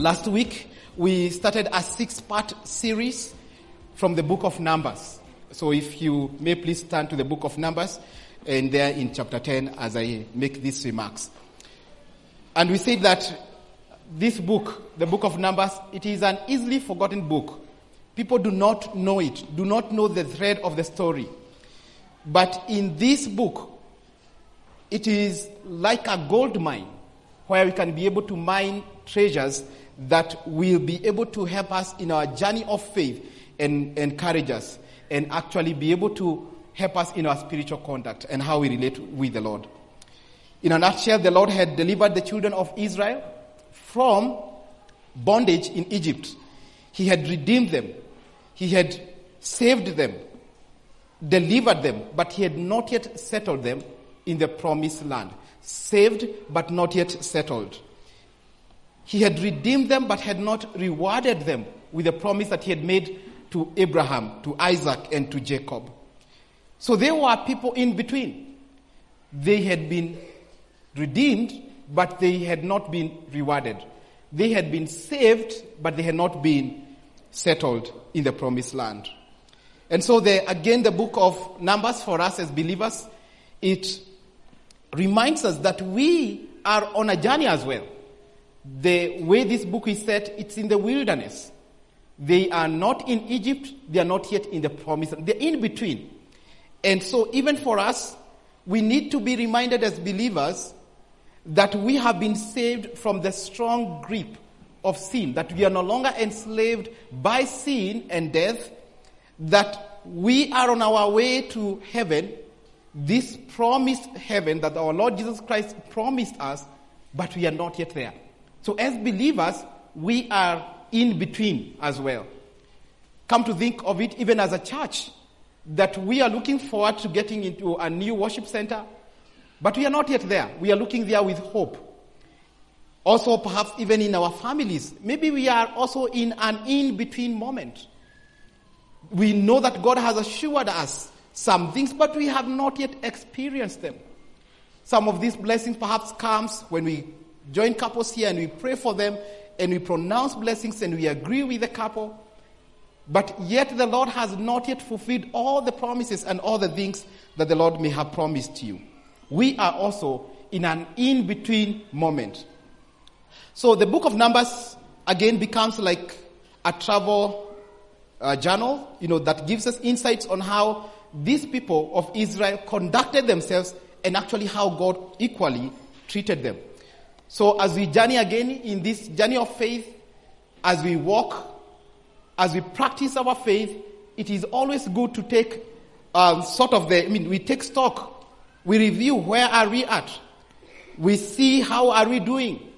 Last week, we started a six part series from the book of Numbers. So if you may please turn to the book of Numbers and there in chapter 10 as I make these remarks. And we said that this book, the book of Numbers, it is an easily forgotten book. People do not know it, do not know the thread of the story. But in this book, it is like a gold mine where we can be able to mine treasures that will be able to help us in our journey of faith and encourage us and actually be able to help us in our spiritual conduct and how we relate with the Lord. In a nutshell, the Lord had delivered the children of Israel from bondage in Egypt. He had redeemed them. He had saved them, delivered them, but he had not yet settled them in the promised land. Saved, but not yet settled. He had redeemed them, but had not rewarded them with the promise that he had made to Abraham, to Isaac, and to Jacob. So there were people in between. They had been redeemed, but they had not been rewarded. They had been saved, but they had not been settled in the promised land. And so again, the book of Numbers for us as believers, it reminds us that we are on a journey as well. The way this book is set, it's in the wilderness. They are not in Egypt, they are not yet in the promised land. They're in between. And so even for us, we need to be reminded as believers that we have been saved from the strong grip of sin, that we are no longer enslaved by sin and death, that we are on our way to heaven, this promised heaven that our Lord Jesus Christ promised us, but we are not yet there. So as believers, we are in between as well. Come to think of it, even as a church, that we are looking forward to getting into a new worship center, but we are not yet there. We are looking there with hope. Also, perhaps even in our families, maybe we are also in an in between moment. We know that God has assured us some things, but we have not yet experienced them. Some of these blessings perhaps comes when we join couples here and we pray for them and we pronounce blessings and we agree with the couple. But yet the Lord has not yet fulfilled all the promises and all the things that the Lord may have promised you. We are also in an in between moment. So the book of Numbers again becomes like a travel uh, journal, you know, that gives us insights on how these people of Israel conducted themselves and actually how God equally treated them. So as we journey again in this journey of faith, as we walk, as we practice our faith, it is always good to take um, sort of the, I mean, we take stock, we review where are we at, we see how are we doing,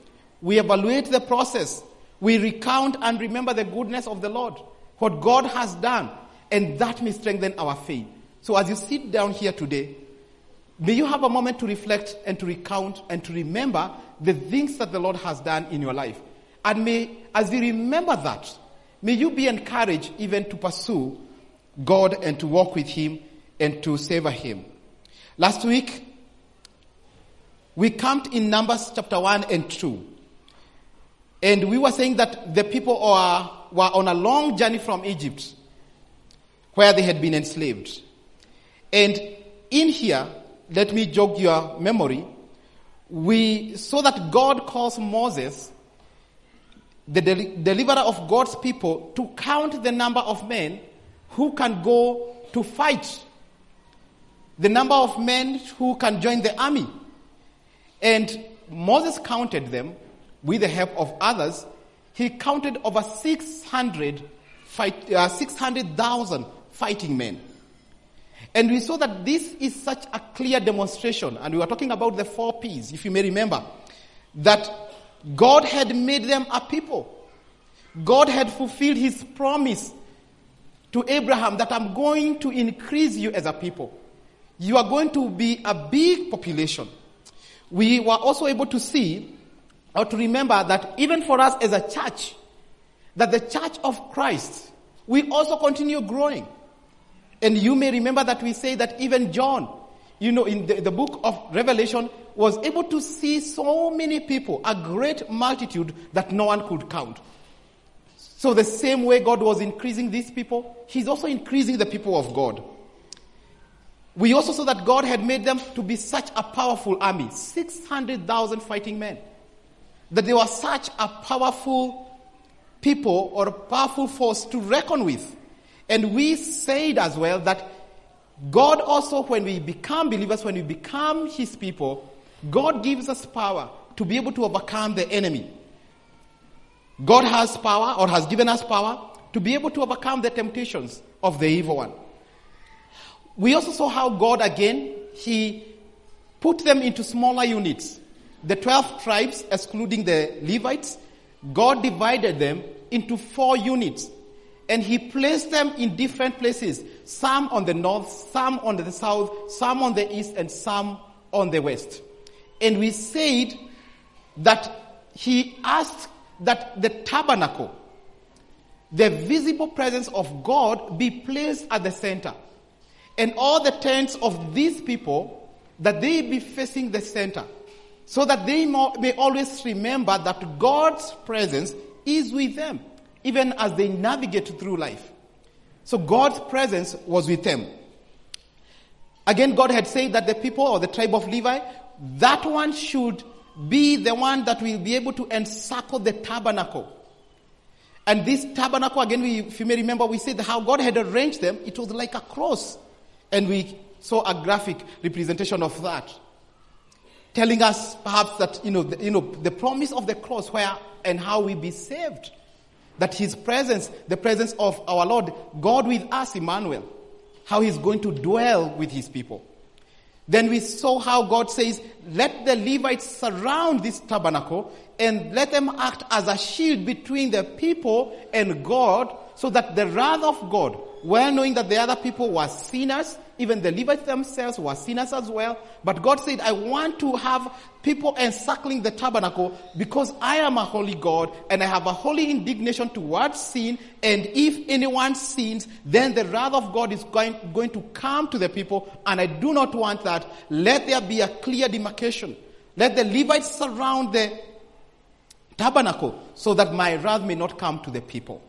we evaluate the process, we recount and remember the goodness of the Lord, what God has done, and that may strengthen our faith. So as you sit down here today, may you have a moment to reflect and to recount and to remember the things that the Lord has done in your life. And may, as we remember that, may you be encouraged even to pursue God and to walk with Him and to savor Him. Last week, we camped in Numbers chapter 1 and 2. And we were saying that the people are, were on a long journey from Egypt where they had been enslaved. And in here, let me jog your memory we saw that God calls Moses, the del- deliverer of God's people, to count the number of men who can go to fight, the number of men who can join the army. And Moses counted them with the help of others. He counted over 600 fight, uh, 600,000 fighting men. And we saw that this is such a clear demonstration, and we were talking about the four P's, if you may remember, that God had made them a people. God had fulfilled his promise to Abraham that I'm going to increase you as a people. You are going to be a big population. We were also able to see or to remember that even for us as a church, that the church of Christ, we also continue growing. And you may remember that we say that even John, you know, in the, the book of Revelation, was able to see so many people, a great multitude that no one could count. So the same way God was increasing these people, He's also increasing the people of God. We also saw that God had made them to be such a powerful army, 600,000 fighting men. That they were such a powerful people or a powerful force to reckon with. And we said as well that God also, when we become believers, when we become His people, God gives us power to be able to overcome the enemy. God has power or has given us power to be able to overcome the temptations of the evil one. We also saw how God again, He put them into smaller units. The 12 tribes, excluding the Levites, God divided them into four units. And He placed them in different places. Some on the north, some on the south, some on the east, and some on the west. And we said that He asked that the tabernacle, the visible presence of God be placed at the center. And all the tents of these people, that they be facing the center. So that they may always remember that God's presence is with them, even as they navigate through life. So God's presence was with them. Again, God had said that the people or the tribe of Levi, that one should be the one that will be able to encircle the tabernacle. And this tabernacle, again, we, if you may remember, we said how God had arranged them. It was like a cross. And we saw a graphic representation of that. Telling us perhaps that, you know, the, you know, the promise of the cross where and how we be saved. That his presence, the presence of our Lord, God with us, Emmanuel, how he's going to dwell with his people. Then we saw how God says, let the Levites surround this tabernacle and let them act as a shield between the people and God so that the wrath of God, well knowing that the other people were sinners, even the Levites themselves were sinners as well. But God said, I want to have people encircling the tabernacle because I am a holy God and I have a holy indignation towards sin. And if anyone sins, then the wrath of God is going, going to come to the people. And I do not want that. Let there be a clear demarcation. Let the Levites surround the tabernacle so that my wrath may not come to the people.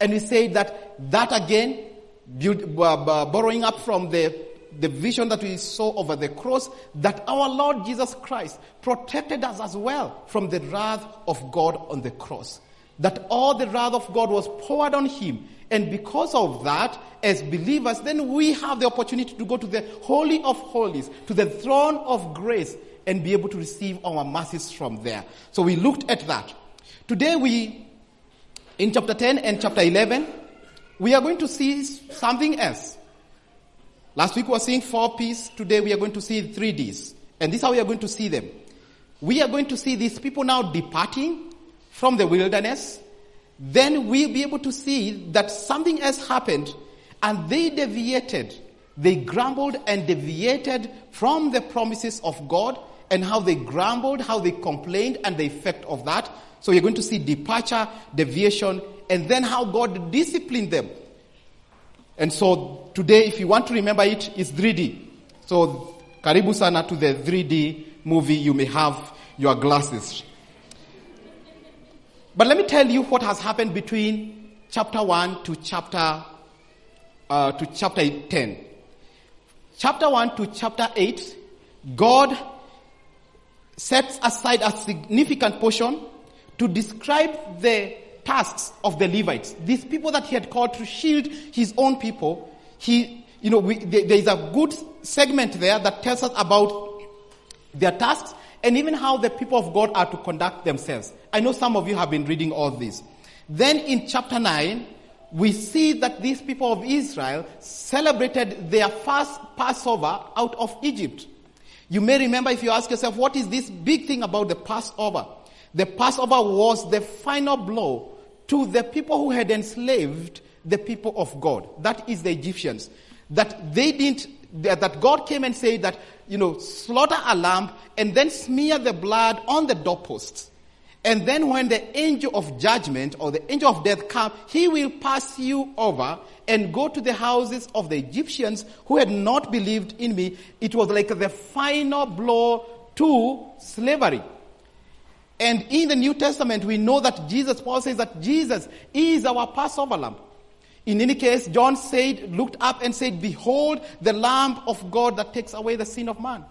And we say that that again borrowing up from the, the vision that we saw over the cross, that our Lord Jesus Christ protected us as well from the wrath of God on the cross. That all the wrath of God was poured on him. And because of that, as believers, then we have the opportunity to go to the Holy of Holies, to the throne of grace, and be able to receive our mercies from there. So we looked at that. Today we, in chapter 10 and chapter 11, we are going to see something else. Last week we were seeing four P's. Today we are going to see three D's. And this is how we are going to see them. We are going to see these people now departing from the wilderness. Then we'll be able to see that something else happened and they deviated. They grumbled and deviated from the promises of God and how they grumbled, how they complained and the effect of that. So you're going to see departure, deviation, and then how God disciplined them. And so today, if you want to remember it, it's 3D. So karibu sana to the 3D movie. You may have your glasses. But let me tell you what has happened between chapter 1 to chapter, uh, to chapter 10. Chapter 1 to chapter 8, God sets aside a significant portion to describe the tasks of the Levites. These people that he had called to shield his own people, he, you know, we, there is a good segment there that tells us about their tasks and even how the people of God are to conduct themselves. I know some of you have been reading all this. Then in chapter 9, we see that these people of Israel celebrated their first Passover out of Egypt. You may remember if you ask yourself, what is this big thing about the Passover? The Passover was the final blow to the people who had enslaved the people of God. That is the Egyptians. That they didn't, that God came and said that, you know, slaughter a lamb and then smear the blood on the doorposts. And then when the angel of judgment or the angel of death come, he will pass you over and go to the houses of the Egyptians who had not believed in me. It was like the final blow to slavery. And in the New Testament, we know that Jesus, Paul says that Jesus is our Passover lamb. In any case, John said, looked up and said, Behold the Lamb of God that takes away the sin of man.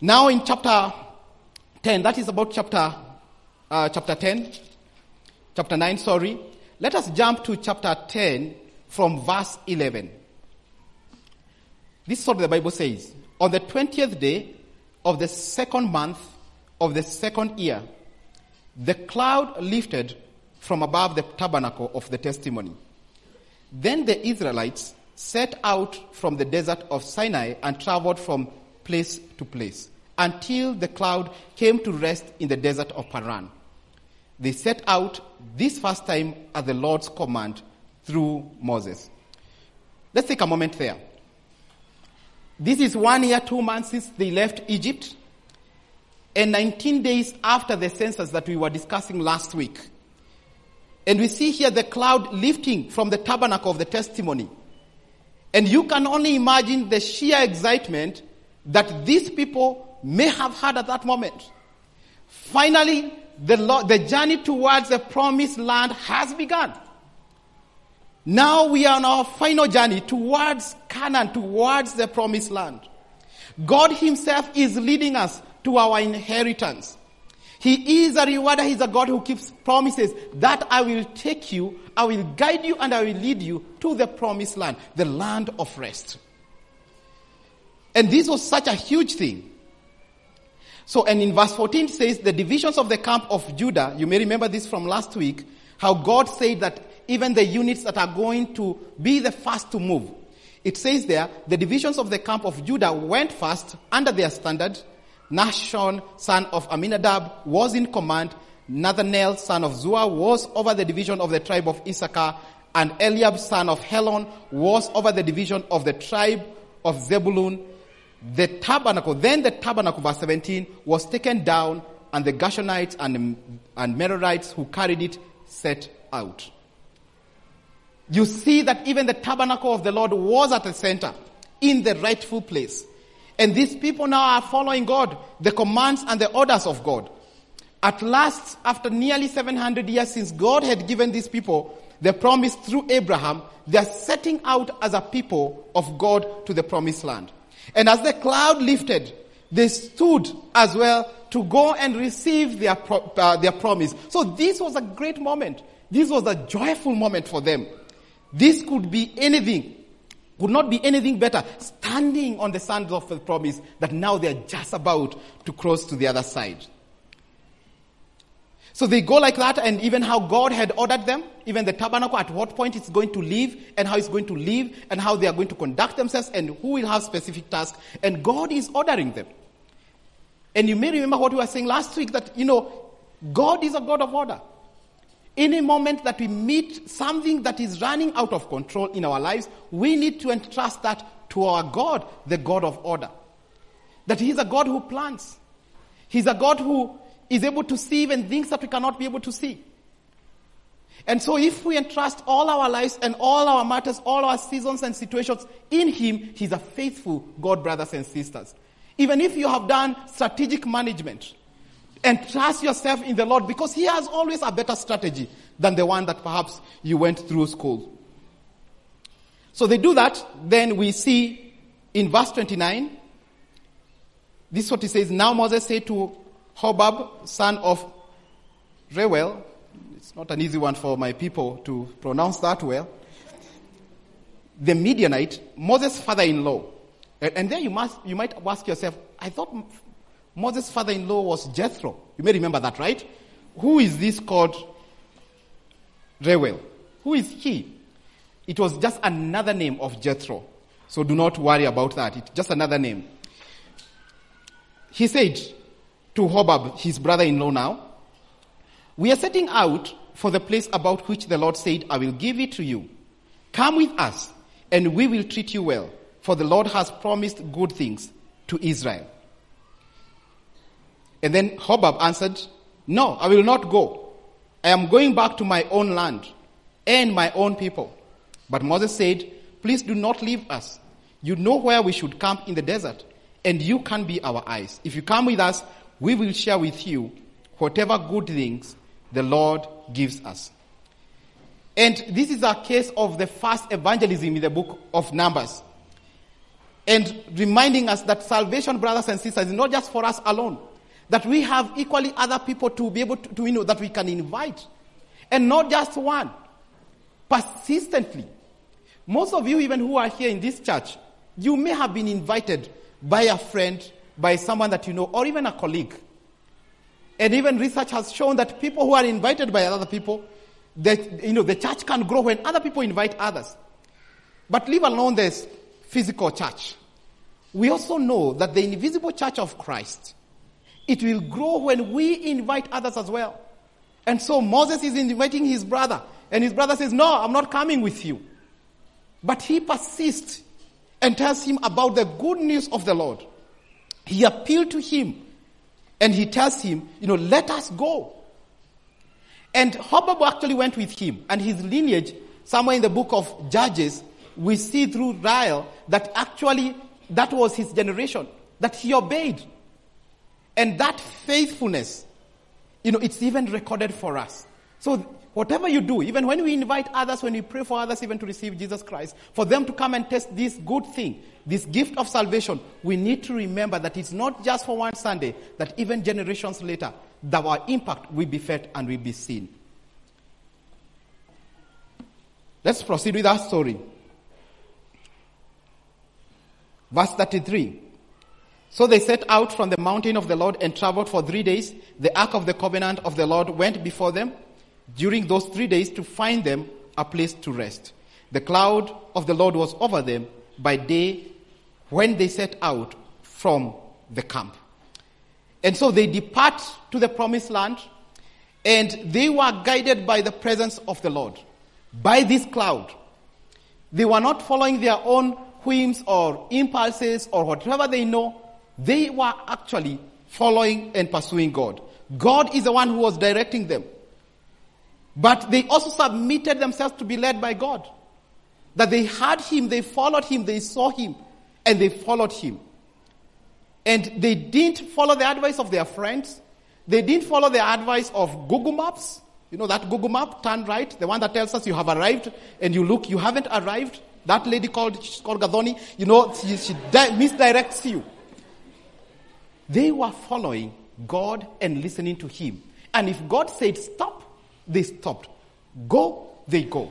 Now in chapter 10, that is about chapter, uh, chapter 10, chapter 9, sorry. Let us jump to chapter 10 from verse 11. This is what the Bible says. On the 20th day of the second month of the second year, the cloud lifted from above the tabernacle of the testimony. Then the Israelites set out from the desert of Sinai and traveled from place to place until the cloud came to rest in the desert of Paran. They set out this first time at the Lord's command through Moses. Let's take a moment there. This is one year, two months since they left Egypt, and 19 days after the census that we were discussing last week. And we see here the cloud lifting from the tabernacle of the testimony. And you can only imagine the sheer excitement that these people may have had at that moment. Finally, the, the journey towards the promised land has begun. Now we are on our final journey towards Canaan, towards the promised land. God himself is leading us to our inheritance. He is a rewarder. He's a God who keeps promises that I will take you, I will guide you, and I will lead you to the promised land, the land of rest. And this was such a huge thing. So, and in verse 14 says, the divisions of the camp of Judah, you may remember this from last week, how God said that even the units that are going to be the first to move. It says there, the divisions of the camp of Judah went first under their standard. Nahshon, son of Amminadab, was in command. Nethanel, son of Zuar, was over the division of the tribe of Issachar. And Eliab, son of Helon, was over the division of the tribe of Zebulun the tabernacle, then the tabernacle, verse 17, was taken down and the Gershonites and, and Merarites who carried it set out. You see that even the tabernacle of the Lord was at the center, in the rightful place. And these people now are following God, the commands and the orders of God. At last, after nearly 700 years since God had given these people the promise through Abraham, they are setting out as a people of God to the promised land. And as the cloud lifted, they stood as well to go and receive their, uh, their promise. So this was a great moment. This was a joyful moment for them. This could be anything, could not be anything better, standing on the sands of the promise that now they're just about to cross to the other side. So they go like that, and even how God had ordered them, even the tabernacle, at what point it's going to leave, and how it's going to leave, and how they are going to conduct themselves, and who will have specific tasks. And God is ordering them. And you may remember what we were saying last week that, you know, God is a God of order. Any moment that we meet something that is running out of control in our lives, we need to entrust that to our God, the God of order. That He's a God who plans. He's a God who is able to see even things that we cannot be able to see. And so if we entrust all our lives and all our matters, all our seasons and situations in Him, He's a faithful God, brothers and sisters. Even if you have done strategic management, entrust yourself in the Lord because He has always a better strategy than the one that perhaps you went through school. So they do that, then we see in verse 29, this is what he says, Now Moses said to Hobab, son of Reuel. It's not an easy one for my people to pronounce that well. The Midianite, Moses' father-in-law. And, and there you must, you might ask yourself, I thought Moses' father-in-law was Jethro. You may remember that, right? Who is this called Reuel? Who is he? It was just another name of Jethro. So do not worry about that. It's just another name. He said, to Hobab, his brother-in-law now, we are setting out for the place about which the Lord said, I will give it to you. Come with us and we will treat you well, for the Lord has promised good things to Israel. And then Hobab answered, No, I will not go. I am going back to my own land and my own people. But Moses said, Please do not leave us. You know where we should camp in the desert. and you can be our eyes. If you come with us, we will share with you whatever good things the Lord gives us. And this is a case of the first evangelism in the book of Numbers. And reminding us that salvation, brothers and sisters, is not just for us alone. That we have equally other people to be able to, to you know, that we can invite. And not just one. Persistently. Most of you, even who are here in this church, you may have been invited by a friend, by someone that you know, or even a colleague. And even research has shown that people who are invited by other people, that, you know, the church can grow when other people invite others. But leave alone this physical church. We also know that the invisible church of Christ, it will grow when we invite others as well. And so Moses is inviting his brother, and his brother says, No, I'm not coming with you. But he persists and tells him about the good news of the Lord. He appealed to him and he tells him, you know, let us go. And Hobab actually went with him and his lineage, somewhere in the book of Judges, we see through Rael that actually that was his generation, that he obeyed. And that faithfulness, you know, it's even recorded for us. So Whatever you do, even when we invite others, when we pray for others even to receive Jesus Christ, for them to come and test this good thing, this gift of salvation, we need to remember that it's not just for one Sunday, that even generations later, that our impact will be felt and will be seen. Let's proceed with our story. Verse 33. So they set out from the mountain of the Lord and traveled for three days. The ark of the covenant of the Lord went before them during those three days to find them a place to rest. The cloud of the Lord was over them by day when they set out from the camp. And so they depart to the promised land and they were guided by the presence of the Lord, by this cloud. They were not following their own whims or impulses or whatever they know. They were actually following and pursuing God. God is the one who was directing them. But they also submitted themselves to be led by God. That they heard Him, they followed Him, they saw Him, and they followed Him. And they didn't follow the advice of their friends. They didn't follow the advice of Google Maps. You know that Google map, turn right, the one that tells us you have arrived, and you look, you haven't arrived. That lady called, she's called Gadoni, you know, she, she di- misdirects you. They were following God and listening to Him. And if God said stop, they stopped. Go, they go.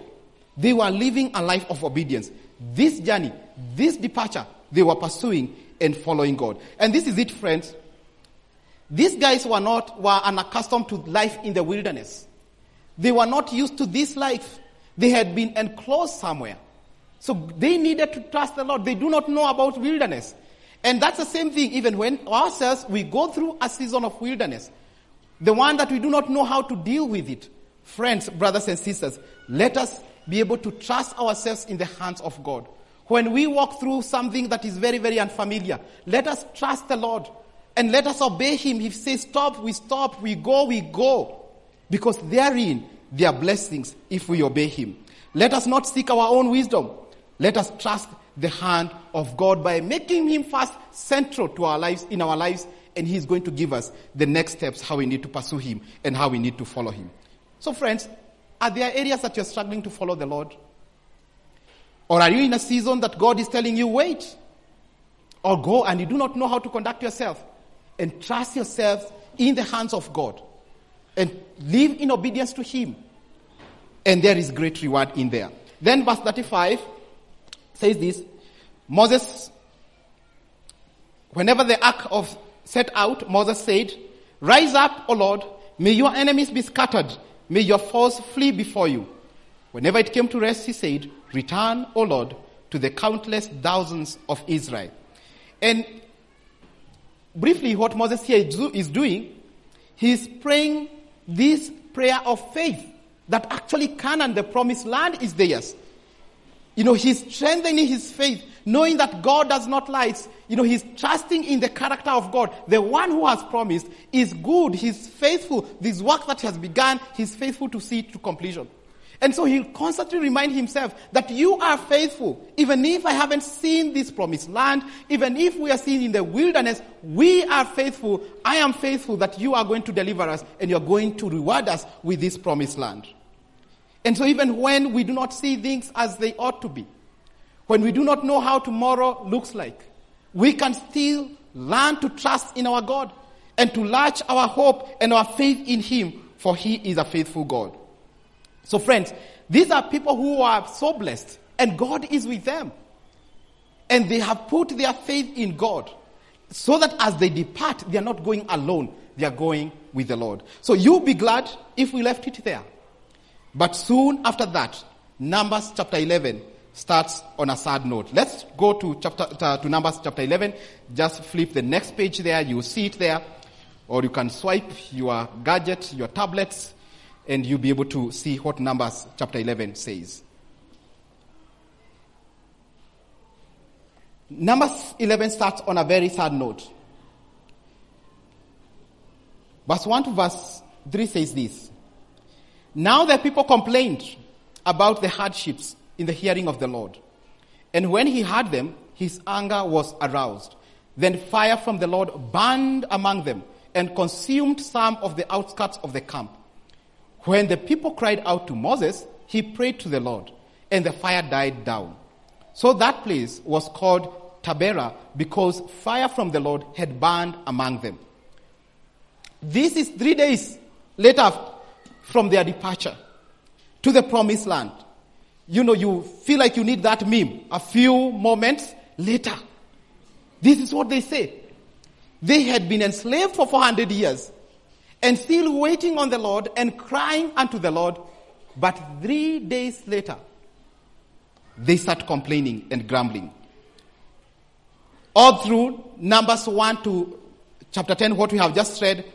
They were living a life of obedience. This journey, this departure, they were pursuing and following God. And this is it, friends. These guys were not, were unaccustomed to life in the wilderness. They were not used to this life. They had been enclosed somewhere. So they needed to trust the Lord. They do not know about wilderness. And that's the same thing even when ourselves, we go through a season of wilderness. The one that we do not know how to deal with it. Friends, brothers and sisters, let us be able to trust ourselves in the hands of God. When we walk through something that is very, very unfamiliar, let us trust the Lord and let us obey Him. He says stop, we stop. We go, we go. Because therein, there are blessings if we obey Him. Let us not seek our own wisdom. Let us trust the hand of God by making Him first central to our lives, in our lives, and He's going to give us the next steps, how we need to pursue Him and how we need to follow Him. So, friends, are there areas that you're struggling to follow the Lord? Or are you in a season that God is telling you, wait? Or go and you do not know how to conduct yourself? And trust yourself in the hands of God. And live in obedience to Him. And there is great reward in there. Then verse 35 says this Moses, whenever the ark of set out, Moses said, Rise up, O Lord, may your enemies be scattered May your foes flee before you. Whenever it came to rest, he said, Return, O Lord, to the countless thousands of Israel. And briefly, what Moses here is doing, he is praying this prayer of faith that actually Canaan, the promised land, is theirs. You know, he's strengthening his faith, knowing that God does not lie. You know, he's trusting in the character of God. The one who has promised is good. He's faithful. This work that has begun, he's faithful to see it to completion. And so he'll constantly remind himself that you are faithful. Even if I haven't seen this promised land, even if we are seen in the wilderness, we are faithful. I am faithful that you are going to deliver us and you're going to reward us with this promised land. And so even when we do not see things as they ought to be, when we do not know how tomorrow looks like, we can still learn to trust in our God and to latch our hope and our faith in Him, for He is a faithful God. So friends, these are people who are so blessed and God is with them. And they have put their faith in God so that as they depart, they are not going alone. They are going with the Lord. So you be glad if we left it there. But soon after that, Numbers chapter 11 starts on a sad note. Let's go to chapter, uh, to Numbers chapter 11. Just flip the next page there. You see it there. Or you can swipe your gadget, your tablets, and you'll be able to see what Numbers chapter 11 says. Numbers 11 starts on a very sad note. Verse 1 to verse 3 says this. Now the people complained about the hardships in the hearing of the Lord. And when he heard them, his anger was aroused. Then fire from the Lord burned among them and consumed some of the outskirts of the camp. When the people cried out to Moses, he prayed to the Lord, and the fire died down. So that place was called Taberah because fire from the Lord had burned among them. This is three days later from their departure to the promised land. You know, you feel like you need that meme. A few moments later. This is what they say. They had been enslaved for 400 years and still waiting on the Lord and crying unto the Lord. But three days later, they start complaining and grumbling. All through Numbers 1 to chapter 10, what we have just read,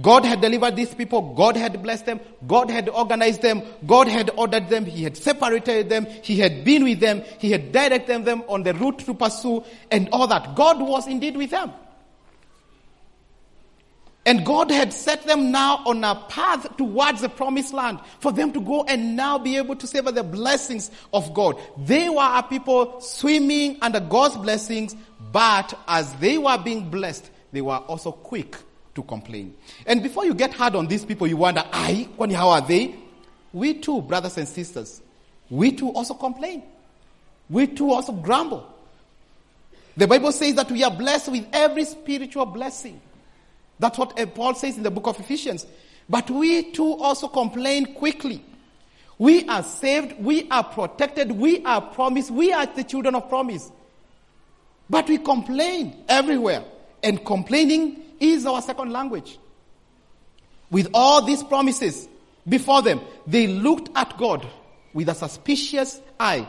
God had delivered these people. God had blessed them. God had organized them. God had ordered them. He had separated them. He had been with them. He had directed them on the route to pursue and all that. God was indeed with them. And God had set them now on a path towards the promised land for them to go and now be able to savor the blessings of God. They were a people swimming under God's blessings, but as they were being blessed, they were also quick to complain. And before you get hard on these people, you wonder, I, how are they? We too, brothers and sisters, we too also complain. We too also grumble. The Bible says that we are blessed with every spiritual blessing. That's what uh, Paul says in the book of Ephesians. But we too also complain quickly. We are saved, we are protected, we are promised, we are the children of promise. But we complain everywhere. And complaining is our second language. With all these promises before them, they looked at God with a suspicious eye.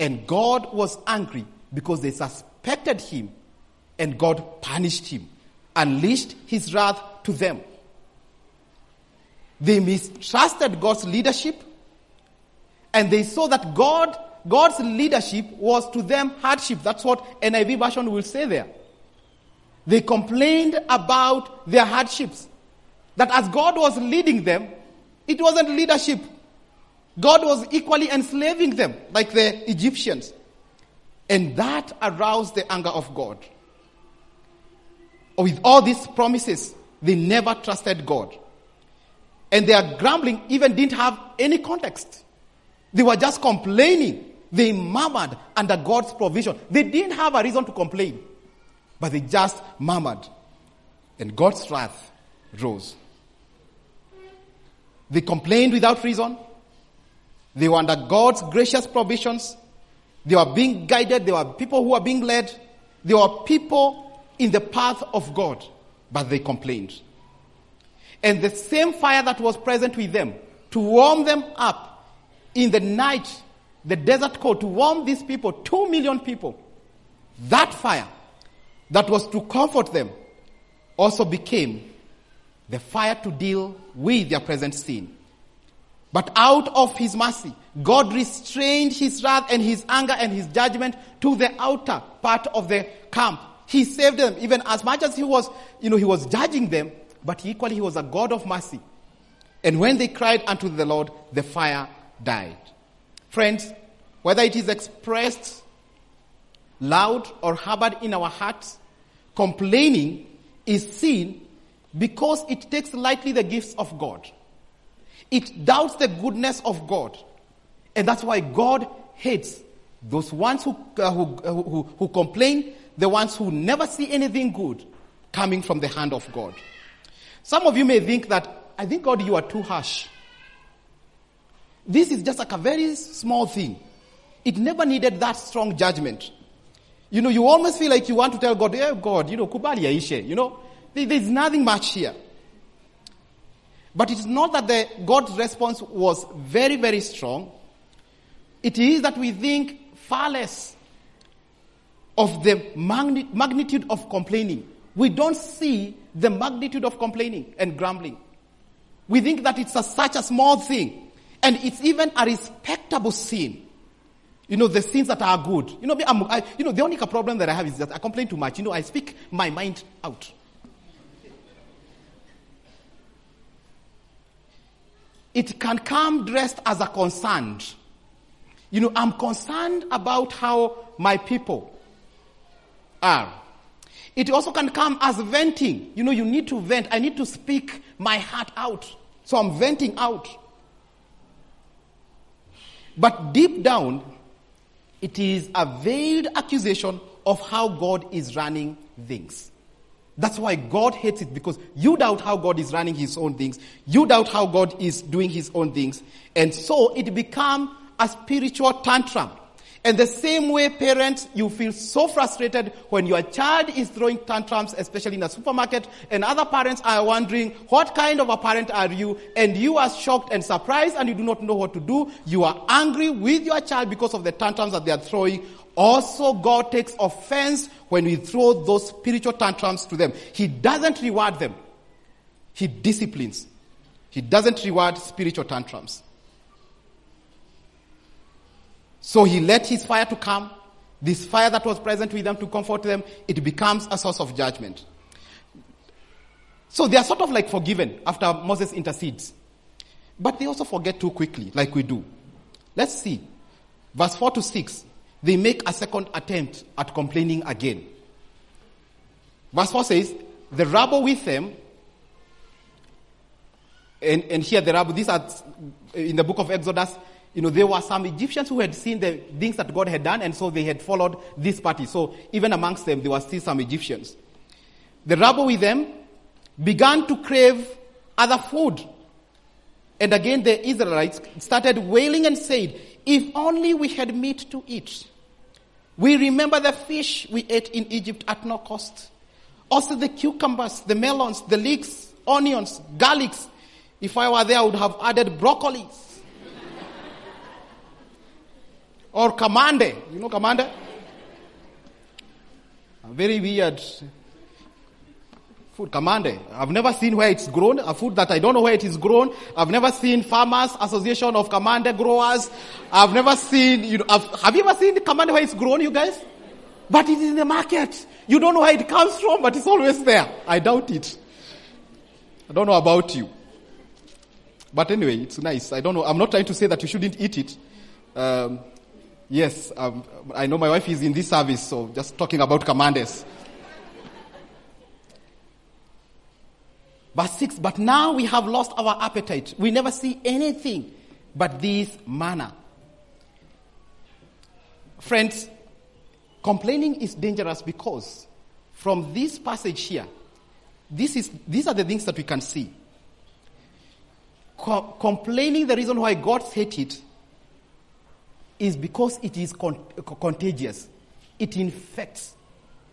And God was angry because they suspected him. And God punished him unleashed his wrath to them. They mistrusted God's leadership and they saw that God, God's leadership was to them hardship. That's what NIV version will say there. They complained about their hardships. That as God was leading them, it wasn't leadership. God was equally enslaving them, like the Egyptians. And that aroused the anger of God with all these promises, they never trusted God. And their grumbling even didn't have any context. They were just complaining. They murmured under God's provision. They didn't have a reason to complain, but they just murmured. And God's wrath rose. They complained without reason. They were under God's gracious provisions. They were being guided. There were people who were being led. There were people in the path of God, but they complained. And the same fire that was present with them to warm them up in the night, the desert cold, to warm these people, two million people, that fire that was to comfort them also became the fire to deal with their present sin. But out of his mercy, God restrained his wrath and his anger and his judgment to the outer part of the camp he saved them even as much as he was, you know, he was judging them, but equally he was a God of mercy. And when they cried unto the Lord, the fire died. Friends, whether it is expressed loud or harbored in our hearts, complaining is sin because it takes lightly the gifts of God. It doubts the goodness of God. And that's why God hates those ones who, uh, who, who, who complain, the ones who never see anything good coming from the hand of God. Some of you may think that, I think God, you are too harsh. This is just like a very small thing. It never needed that strong judgment. You know, you almost feel like you want to tell God, yeah, God, you know, kubali yaishe. You know, there's nothing much here. But it's not that the God's response was very, very strong. It is that we think far less of the magnitude of complaining. We don't see the magnitude of complaining and grumbling. We think that it's a, such a small thing. And it's even a respectable sin. You know, the sins that are good. You know, I, you know, the only problem that I have is that I complain too much. You know, I speak my mind out. It can come dressed as a concern. You know, I'm concerned about how my people are. It also can come as venting. You know, you need to vent. I need to speak my heart out. So I'm venting out. But deep down, it is a veiled accusation of how God is running things. That's why God hates it because you doubt how God is running his own things. You doubt how God is doing his own things. And so it becomes a spiritual tantrum. And the same way, parents, you feel so frustrated when your child is throwing tantrums, especially in a supermarket, and other parents are wondering, what kind of a parent are you? And you are shocked and surprised and you do not know what to do. You are angry with your child because of the tantrums that they are throwing. Also, God takes offense when we throw those spiritual tantrums to them. He doesn't reward them. He disciplines. He doesn't reward spiritual tantrums. So he let his fire to come. This fire that was present with them to comfort them, it becomes a source of judgment. So they are sort of like forgiven after Moses intercedes. But they also forget too quickly, like we do. Let's see. Verse 4 to 6. They make a second attempt at complaining again. Verse 4 says, The rabble with them, and, and here the rabble, these are in the book of Exodus, you know, there were some Egyptians who had seen the things that God had done, and so they had followed this party. So even amongst them, there were still some Egyptians. The rabble with them began to crave other food. And again, the Israelites started wailing and said, If only we had meat to eat. We remember the fish we ate in Egypt at no cost. Also the cucumbers, the melons, the leeks, onions, garlics. If I were there, I would have added broccolis or kamande. You know kamande? A very weird food, kamande. I've never seen where it's grown, a food that I don't know where it is grown. I've never seen Farmers Association of Kamande growers. I've never seen, you know, I've, have you ever seen the where it's grown, you guys? But it is in the market. You don't know where it comes from, but it's always there. I doubt it. I don't know about you. But anyway, it's nice. I don't know. I'm not trying to say that you shouldn't eat it. Um, Yes, um, I know my wife is in this service, so just talking about commanders. Verse 6, but now we have lost our appetite. We never see anything but this manna. Friends, complaining is dangerous because from this passage here, this is, these are the things that we can see. Co- complaining, the reason why God hate it is because it is con- contagious. It infects.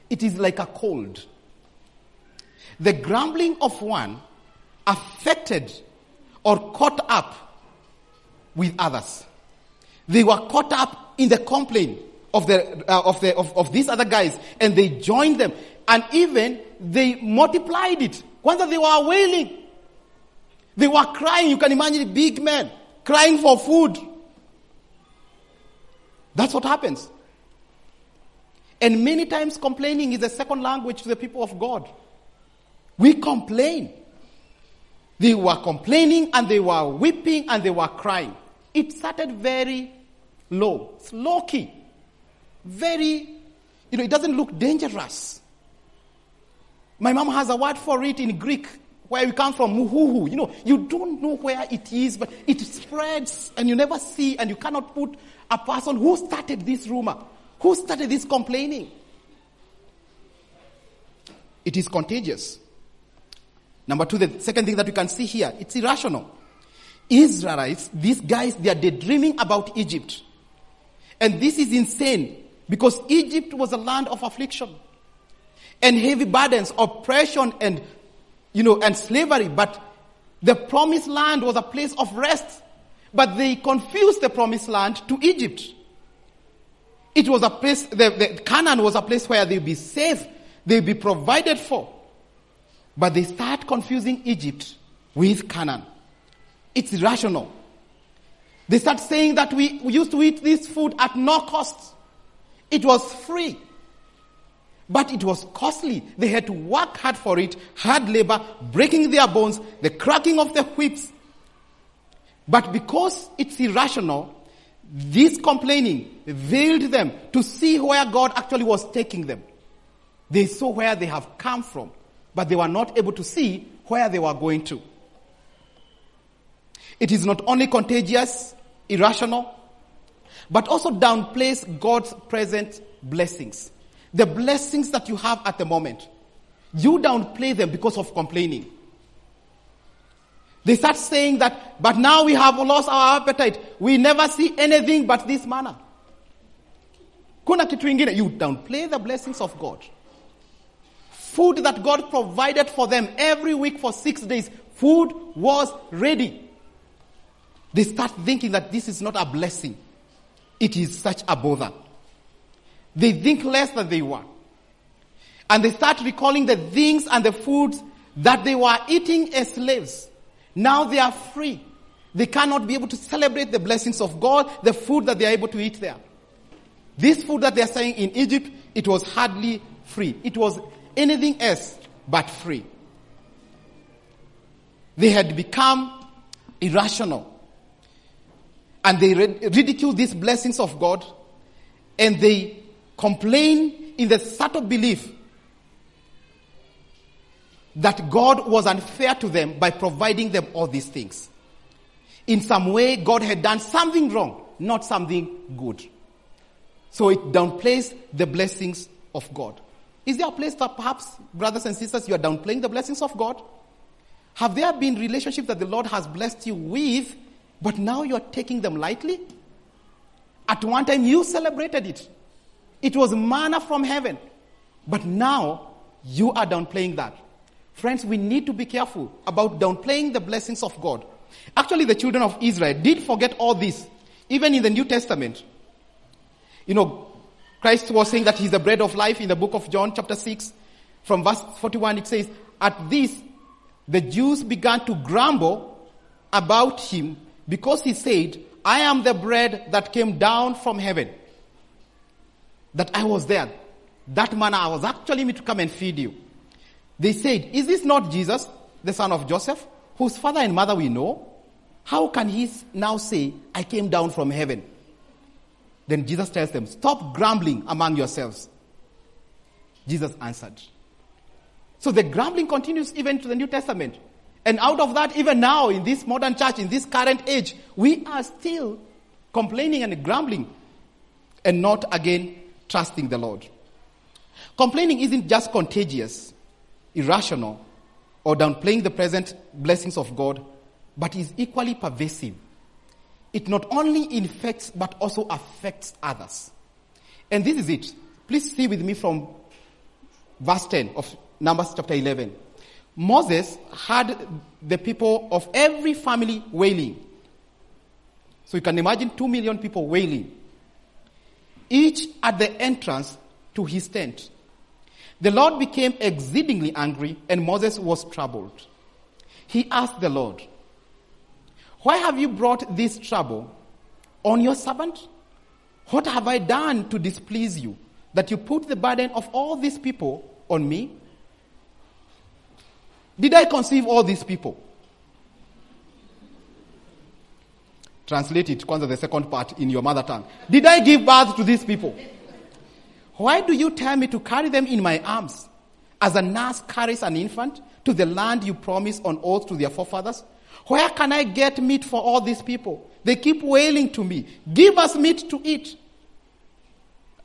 It is like a cold. The grumbling of one affected or caught up with others. They were caught up in the complaint of the, uh, of the, of, of these other guys and they joined them and even they multiplied it. Once they were wailing, they were crying. You can imagine big men crying for food. That's what happens. And many times complaining is a second language to the people of God. We complain. They were complaining and they were weeping and they were crying. It started very low, low key, very, you know, it doesn't look dangerous. My mom has a word for it in Greek where we come from, muhuhu. You know, you don't know where it is, but it spreads and you never see and you cannot put a person who started this rumor, who started this complaining. It is contagious. Number two, the second thing that we can see here, it's irrational. Israelites, these guys, they are daydreaming about Egypt. And this is insane because Egypt was a land of affliction and heavy burdens, oppression and, you know, and slavery. But the promised land was a place of rest. But they confused the promised land to Egypt. It was a place, the, the Canaan was a place where they'd be safe, they'd be provided for. But they start confusing Egypt with Canaan. It's irrational. They start saying that we, we used to eat this food at no cost. It was free. But it was costly. They had to work hard for it, hard labor, breaking their bones, the cracking of the whips. But because it's irrational, this complaining veiled them to see where God actually was taking them. They saw where they have come from, but they were not able to see where they were going to. It is not only contagious, irrational, but also downplays God's present blessings. The blessings that you have at the moment, you downplay them because of complaining. They start saying that, but now we have lost our appetite. We never see anything but this manna. Kuna you downplay the blessings of God. Food that God provided for them every week for six days, food was ready. They start thinking that this is not a blessing. It is such a bother. They think less than they were. And they start recalling the things and the foods that they were eating as slaves. Now they are free. They cannot be able to celebrate the blessings of God, the food that they are able to eat there. This food that they are saying in Egypt, it was hardly free. It was anything else but free. They had become irrational. And they ridicule these blessings of God and they complain in the subtle belief that God was unfair to them by providing them all these things. In some way, God had done something wrong, not something good. So it downplays the blessings of God. Is there a place that perhaps, brothers and sisters, you are downplaying the blessings of God? Have there been relationships that the Lord has blessed you with, but now you're taking them lightly? At one time you celebrated it. It was manna from heaven. But now you are downplaying that. Friends, we need to be careful about downplaying the blessings of God. Actually, the children of Israel did forget all this, even in the New Testament. You know, Christ was saying that he's the bread of life in the book of John, chapter 6. From verse 41, it says, At this, the Jews began to grumble about him because he said, I am the bread that came down from heaven. That I was there. That manna, I was actually meant to come and feed you. They said, Is this not Jesus, the son of Joseph, whose father and mother we know? How can he now say, I came down from heaven? Then Jesus tells them, Stop grumbling among yourselves. Jesus answered. So the grumbling continues even to the New Testament. And out of that, even now, in this modern church, in this current age, we are still complaining and grumbling and not again trusting the Lord. Complaining isn't just contagious, irrational, or downplaying the present blessings of God, but is equally pervasive. It not only infects, but also affects others. And this is it. Please see with me from verse 10 of Numbers chapter 11. Moses had the people of every family wailing. So you can imagine two million people wailing. Each at the entrance to his tent. The Lord became exceedingly angry and Moses was troubled. He asked the Lord, Why have you brought this trouble on your servant? What have I done to displease you that you put the burden of all these people on me? Did I conceive all these people? Translate it, kwanza the second part in your mother tongue. Did I give birth to these people? Why do you tell me to carry them in my arms? As a nurse carries an infant to the land you promised on oath to their forefathers? Where can I get meat for all these people? They keep wailing to me, Give us meat to eat.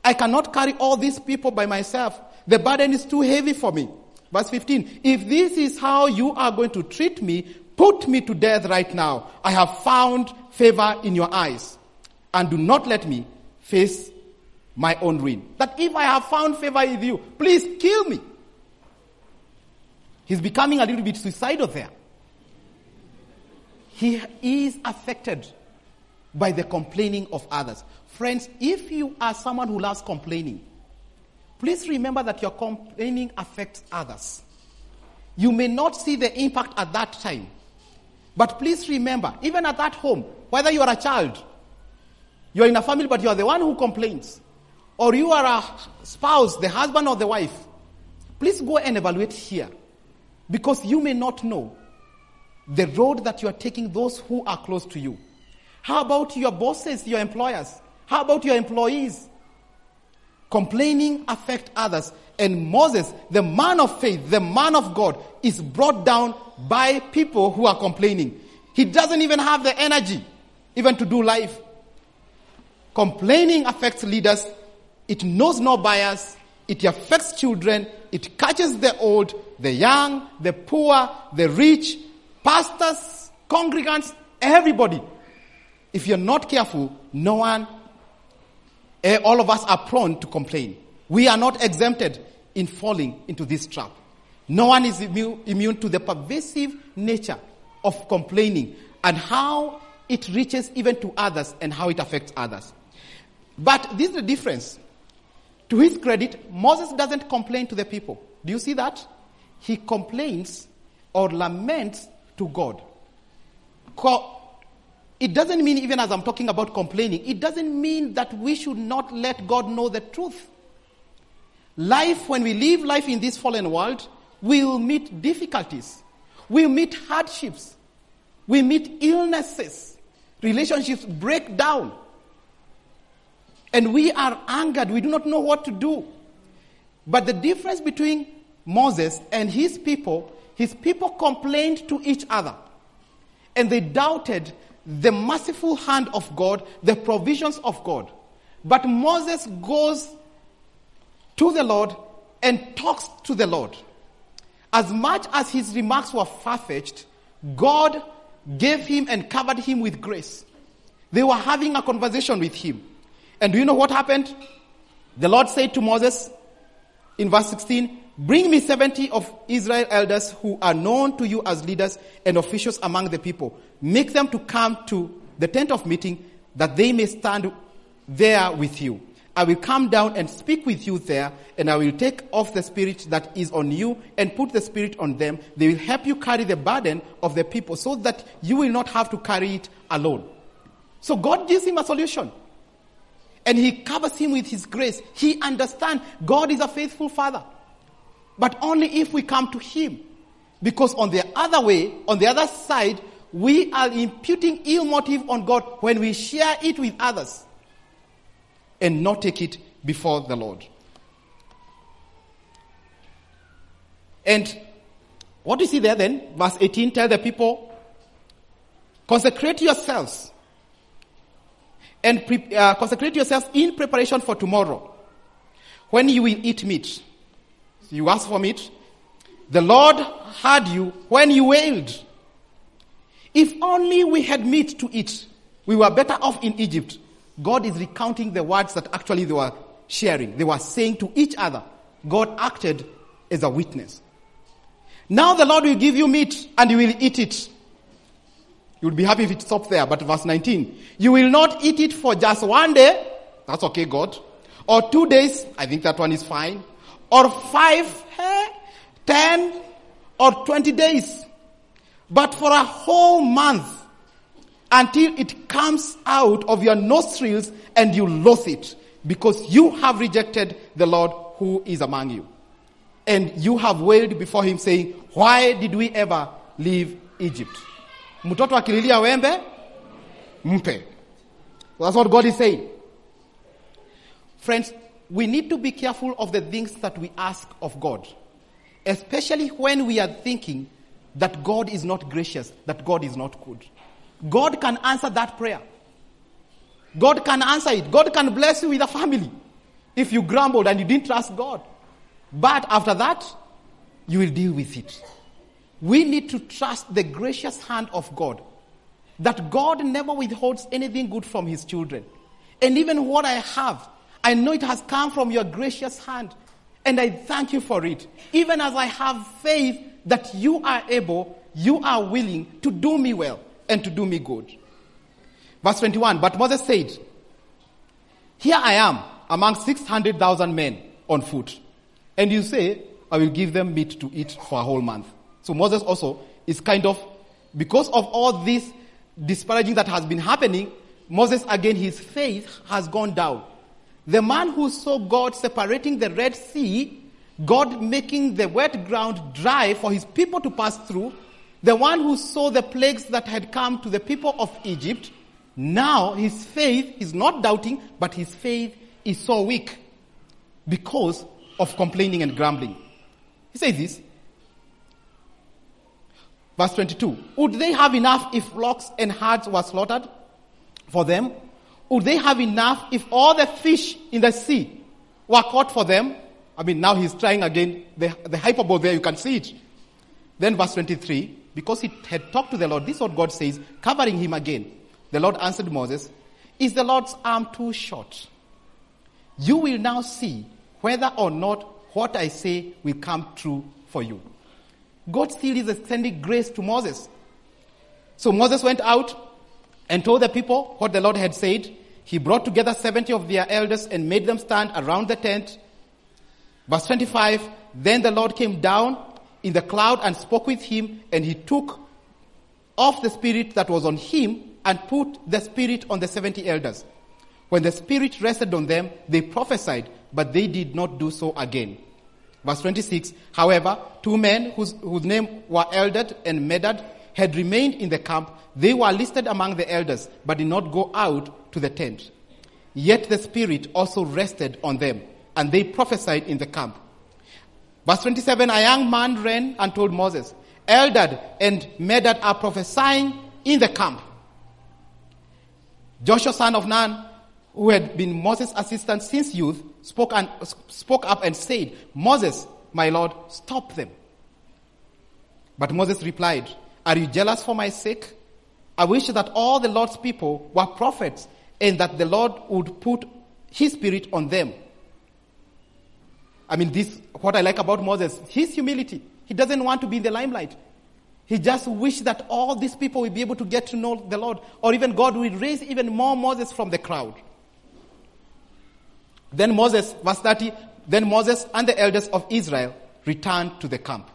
I cannot carry all these people by myself. The burden is too heavy for me. Verse 15. If this is how you are going to treat me, put me to death right now. I have found favor in your eyes. And do not let me face my own ruin. That if I have found favor with you, please kill me. He's becoming a little bit suicidal there. He is affected by the complaining of others. Friends, if you are someone who loves complaining, please remember that your complaining affects others. You may not see the impact at that time, but please remember, even at that home, whether you are a child, you are in a family, but you are the one who complains, or you are a spouse, the husband or the wife, please go and evaluate here. Because you may not know the road that you are taking those who are close to you. How about your bosses, your employers? How about your employees? Complaining affect others. And Moses, the man of faith, the man of God, is brought down by people who are complaining. He doesn't even have the energy even to do life. Complaining affects leaders. It knows no bias. It affects children. It catches the old, the young, the poor, the rich, pastors, congregants, everybody. If you're not careful, no one, eh, all of us are prone to complain. We are not exempted in falling into this trap. No one is immune, to the pervasive nature of complaining and how it reaches even to others and how it affects others. But this is the difference. To his credit, Moses doesn't complain to the people. Do you see that? He complains or laments to God. It doesn't mean, even as I'm talking about complaining, it doesn't mean that we should not let God know the truth. Life, when we live life in this fallen world, we'll meet difficulties. We'll meet hardships. We meet illnesses. Relationships break down. And we are angered. We do not know what to do. But the difference between Moses and his people, his people complained to each other. And they doubted the merciful hand of God, the provisions of God. But Moses goes to the Lord and talks to the Lord. As much as his remarks were far fetched, God gave him and covered him with grace. They were having a conversation with him. And do you know what happened? The Lord said to Moses in verse 16, Bring me 70 of Israel elders who are known to you as leaders and officials among the people. Make them to come to the tent of meeting that they may stand there with you. I will come down and speak with you there, and I will take off the spirit that is on you and put the spirit on them. They will help you carry the burden of the people so that you will not have to carry it alone. So God gives him a solution. And he covers him with his grace. He understands God is a faithful father. But only if we come to Him. Because on the other way, on the other side, we are imputing ill motive on God when we share it with others and not take it before the Lord. And what do you see there then? Verse 18 tell the people, consecrate yourselves and pre- uh, consecrate yourselves in preparation for tomorrow when you will eat meat you ask for meat. The Lord heard you when you wailed. If only we had meat to eat, we were better off in Egypt. God is recounting the words that actually they were sharing. They were saying to each other. God acted as a witness. Now the Lord will give you meat and you will eat it. You will be happy if it stops there. But verse 19, you will not eat it for just one day. That's okay, God. Or two days. I think that one is fine or five, eh, ten, or twenty days, but for a whole month until it comes out of your nostrils and you loathe it because you have rejected the Lord who is among you. And you have wailed before him saying, why did we ever leave Egypt? Mtoto akililia wembe, mpe. That's what God is saying. Friends, we need to be careful of the things that we ask of God, especially when we are thinking that God is not gracious, that God is not good. God can answer that prayer. God can answer it. God can bless you with a family if you grumbled and you didn't trust God. But after that, you will deal with it. We need to trust the gracious hand of God. That God never withholds anything good from his children. And even what I have, I know it has come from your gracious hand. And I thank you for it. Even as I have faith that you are able, you are willing to do me well and to do me good. Verse 21, but Moses said, here I am among 600,000 men on foot. And you say, I will give them meat to eat for a whole month. So Moses also is kind of, because of all this disparaging that has been happening, Moses again, his faith has gone down. The man who saw God separating the Red Sea, God making the wet ground dry for his people to pass through, the one who saw the plagues that had come to the people of Egypt, now his faith is not doubting, but his faith is so weak because of complaining and grumbling. He says this. Verse 22. Would they have enough if flocks and herds were slaughtered for them? Would they have enough if all the fish in the sea were caught for them? I mean, now he's trying again. The, the hyperbole there, you can see it. Then verse 23. Because he had talked to the Lord, this is what God says, covering him again. The Lord answered Moses, Is the Lord's arm too short? You will now see whether or not what I say will come true for you. God still is extending grace to Moses. So Moses went out and told the people what the Lord had said. He brought together 70 of their elders and made them stand around the tent. Verse 25, then the Lord came down in the cloud and spoke with him and he took off the spirit that was on him and put the spirit on the 70 elders. When the spirit rested on them, they prophesied, but they did not do so again. Verse 26, however, two men whose, whose name were Eldad and Medad had remained in the camp. They were listed among the elders, but did not go out to the tent. Yet the Spirit also rested on them, and they prophesied in the camp. Verse 27, a young man ran and told Moses, Eldad and Medad are prophesying in the camp. Joshua son of Nun, who had been Moses' assistant since youth, spoke, and, spoke up and said, Moses, my Lord, stop them. But Moses replied, Are you jealous for my sake? I wish that all the Lord's people were prophets and that the Lord would put his spirit on them. I mean, this, what I like about Moses, his humility. He doesn't want to be in the limelight. He just wished that all these people will be able to get to know the Lord, or even God will raise even more Moses from the crowd. Then Moses, verse 30, then Moses and the elders of Israel returned to the camp.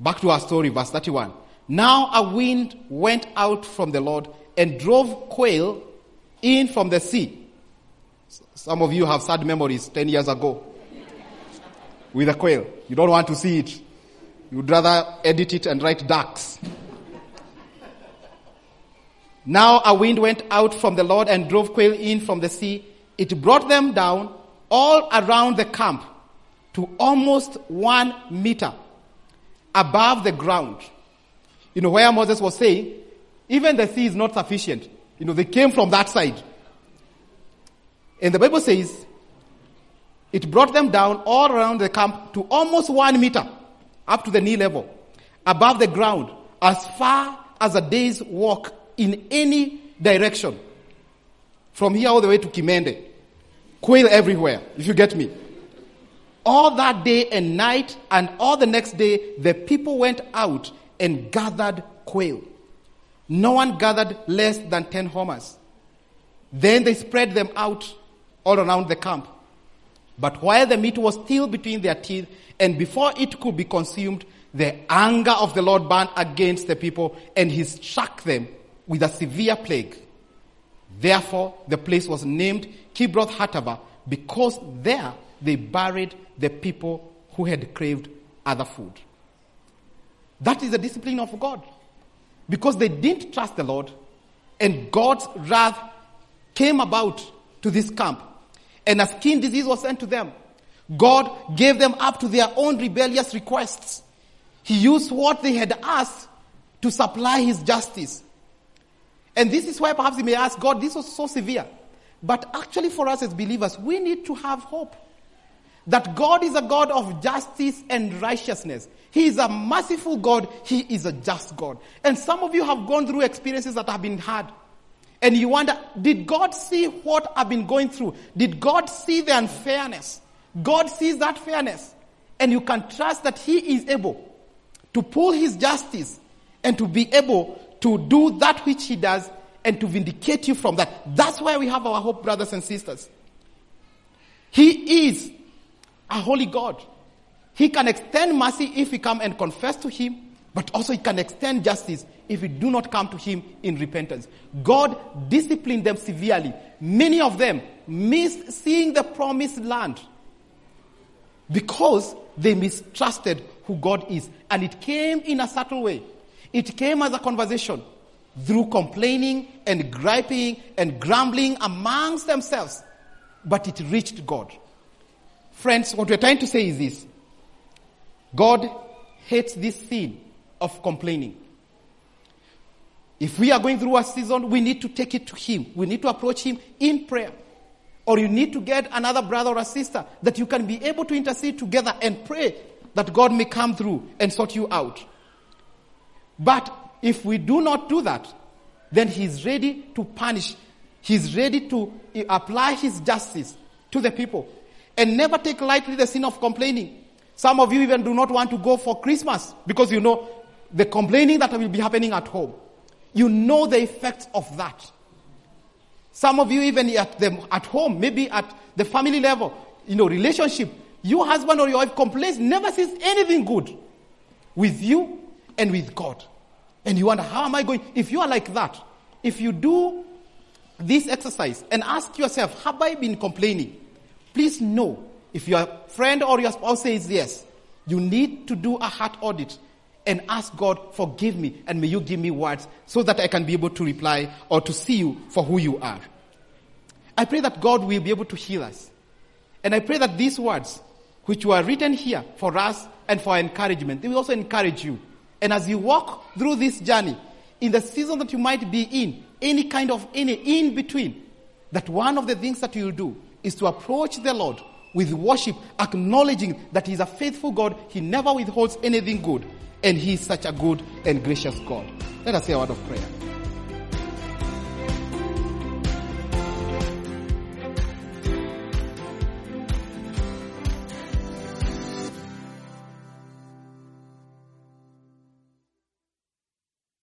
Back to our story, verse 31. Now a wind went out from the Lord and drove quail in from the sea. Some of you have sad memories 10 years ago with a quail. You don't want to see it. You'd rather edit it and write ducks. now a wind went out from the Lord and drove quail in from the sea it brought them down all around the camp to almost one meter above the ground. You know, where Moses was saying, even the sea is not sufficient. You know, they came from that side. And the Bible says, it brought them down all around the camp to almost one meter up to the knee level above the ground as far as a day's walk in any direction from here all the way to Kimende. Quail everywhere, if you get me. All that day and night and all the next day, the people went out and gathered quail. No one gathered less than 10 homers. Then they spread them out all around the camp. But while the meat was still between their teeth and before it could be consumed, the anger of the Lord burned against the people and he struck them with a severe plague. Therefore, the place was named Kibroth Hattaavah because there they buried the people who had craved other food. That is the discipline of God. Because they didn't trust the Lord, And God's wrath came about to this camp. And a skin disease was sent to them. God gave them up to their own rebellious requests. He used what they had asked to supply his justice. And this is why perhaps you may ask, God, this was so severe. But actually for us as believers, we need to have hope. That God is a God of justice and righteousness. He is a merciful God. He is a just God. And some of you have gone through experiences that have been hard. And you wonder, did God see what I've been going through? Did God see the unfairness? God sees that fairness. And you can trust that He is able to pull His justice and to be able to do that which He does and to vindicate you from that. That's why we have our hope, brothers and sisters. He is a holy God. He can extend mercy if we come and confess to Him, but also He can extend justice if we do not come to Him in repentance. God disciplined them severely. Many of them missed seeing the promised land because they mistrusted who God is. And it came in a subtle way. It came as a conversation through complaining and griping and grumbling amongst themselves. But it reached God. Friends, what we're trying to say is this. God hates this sin of complaining. If we are going through a season, we need to take it to Him. We need to approach Him in prayer. Or you need to get another brother or a sister that you can be able to intercede together and pray that God may come through and sort you out. But if we do not do that, then He's ready to punish. He's ready to eh, apply His justice to the people. And never take lightly the sin of complaining. Some of you even do not want to go for Christmas because you know the complaining that will be happening at home. You know the effects of that. Some of you even at the, at home, maybe at the family level, you know, relationship, your husband or your wife complains, never says anything good with you and with God. And you wonder, how am I going? If you are like that, if you do this exercise and ask yourself, have I been complaining? Please know, if your friend or your spouse says yes, you need to do a heart audit and ask God, forgive me and may you give me words so that I can be able to reply or to see you for who you are. I pray that God will be able to heal us. And I pray that these words, which were written here for us and for encouragement, they will also encourage you. And as you walk through this journey, in the season that you might be in, any kind of, any in between, that one of the things that you'll do is to approach the Lord with worship, acknowledging that He's a faithful God. He never withholds anything good. And He is such a good and gracious God. Let us say a word of prayer.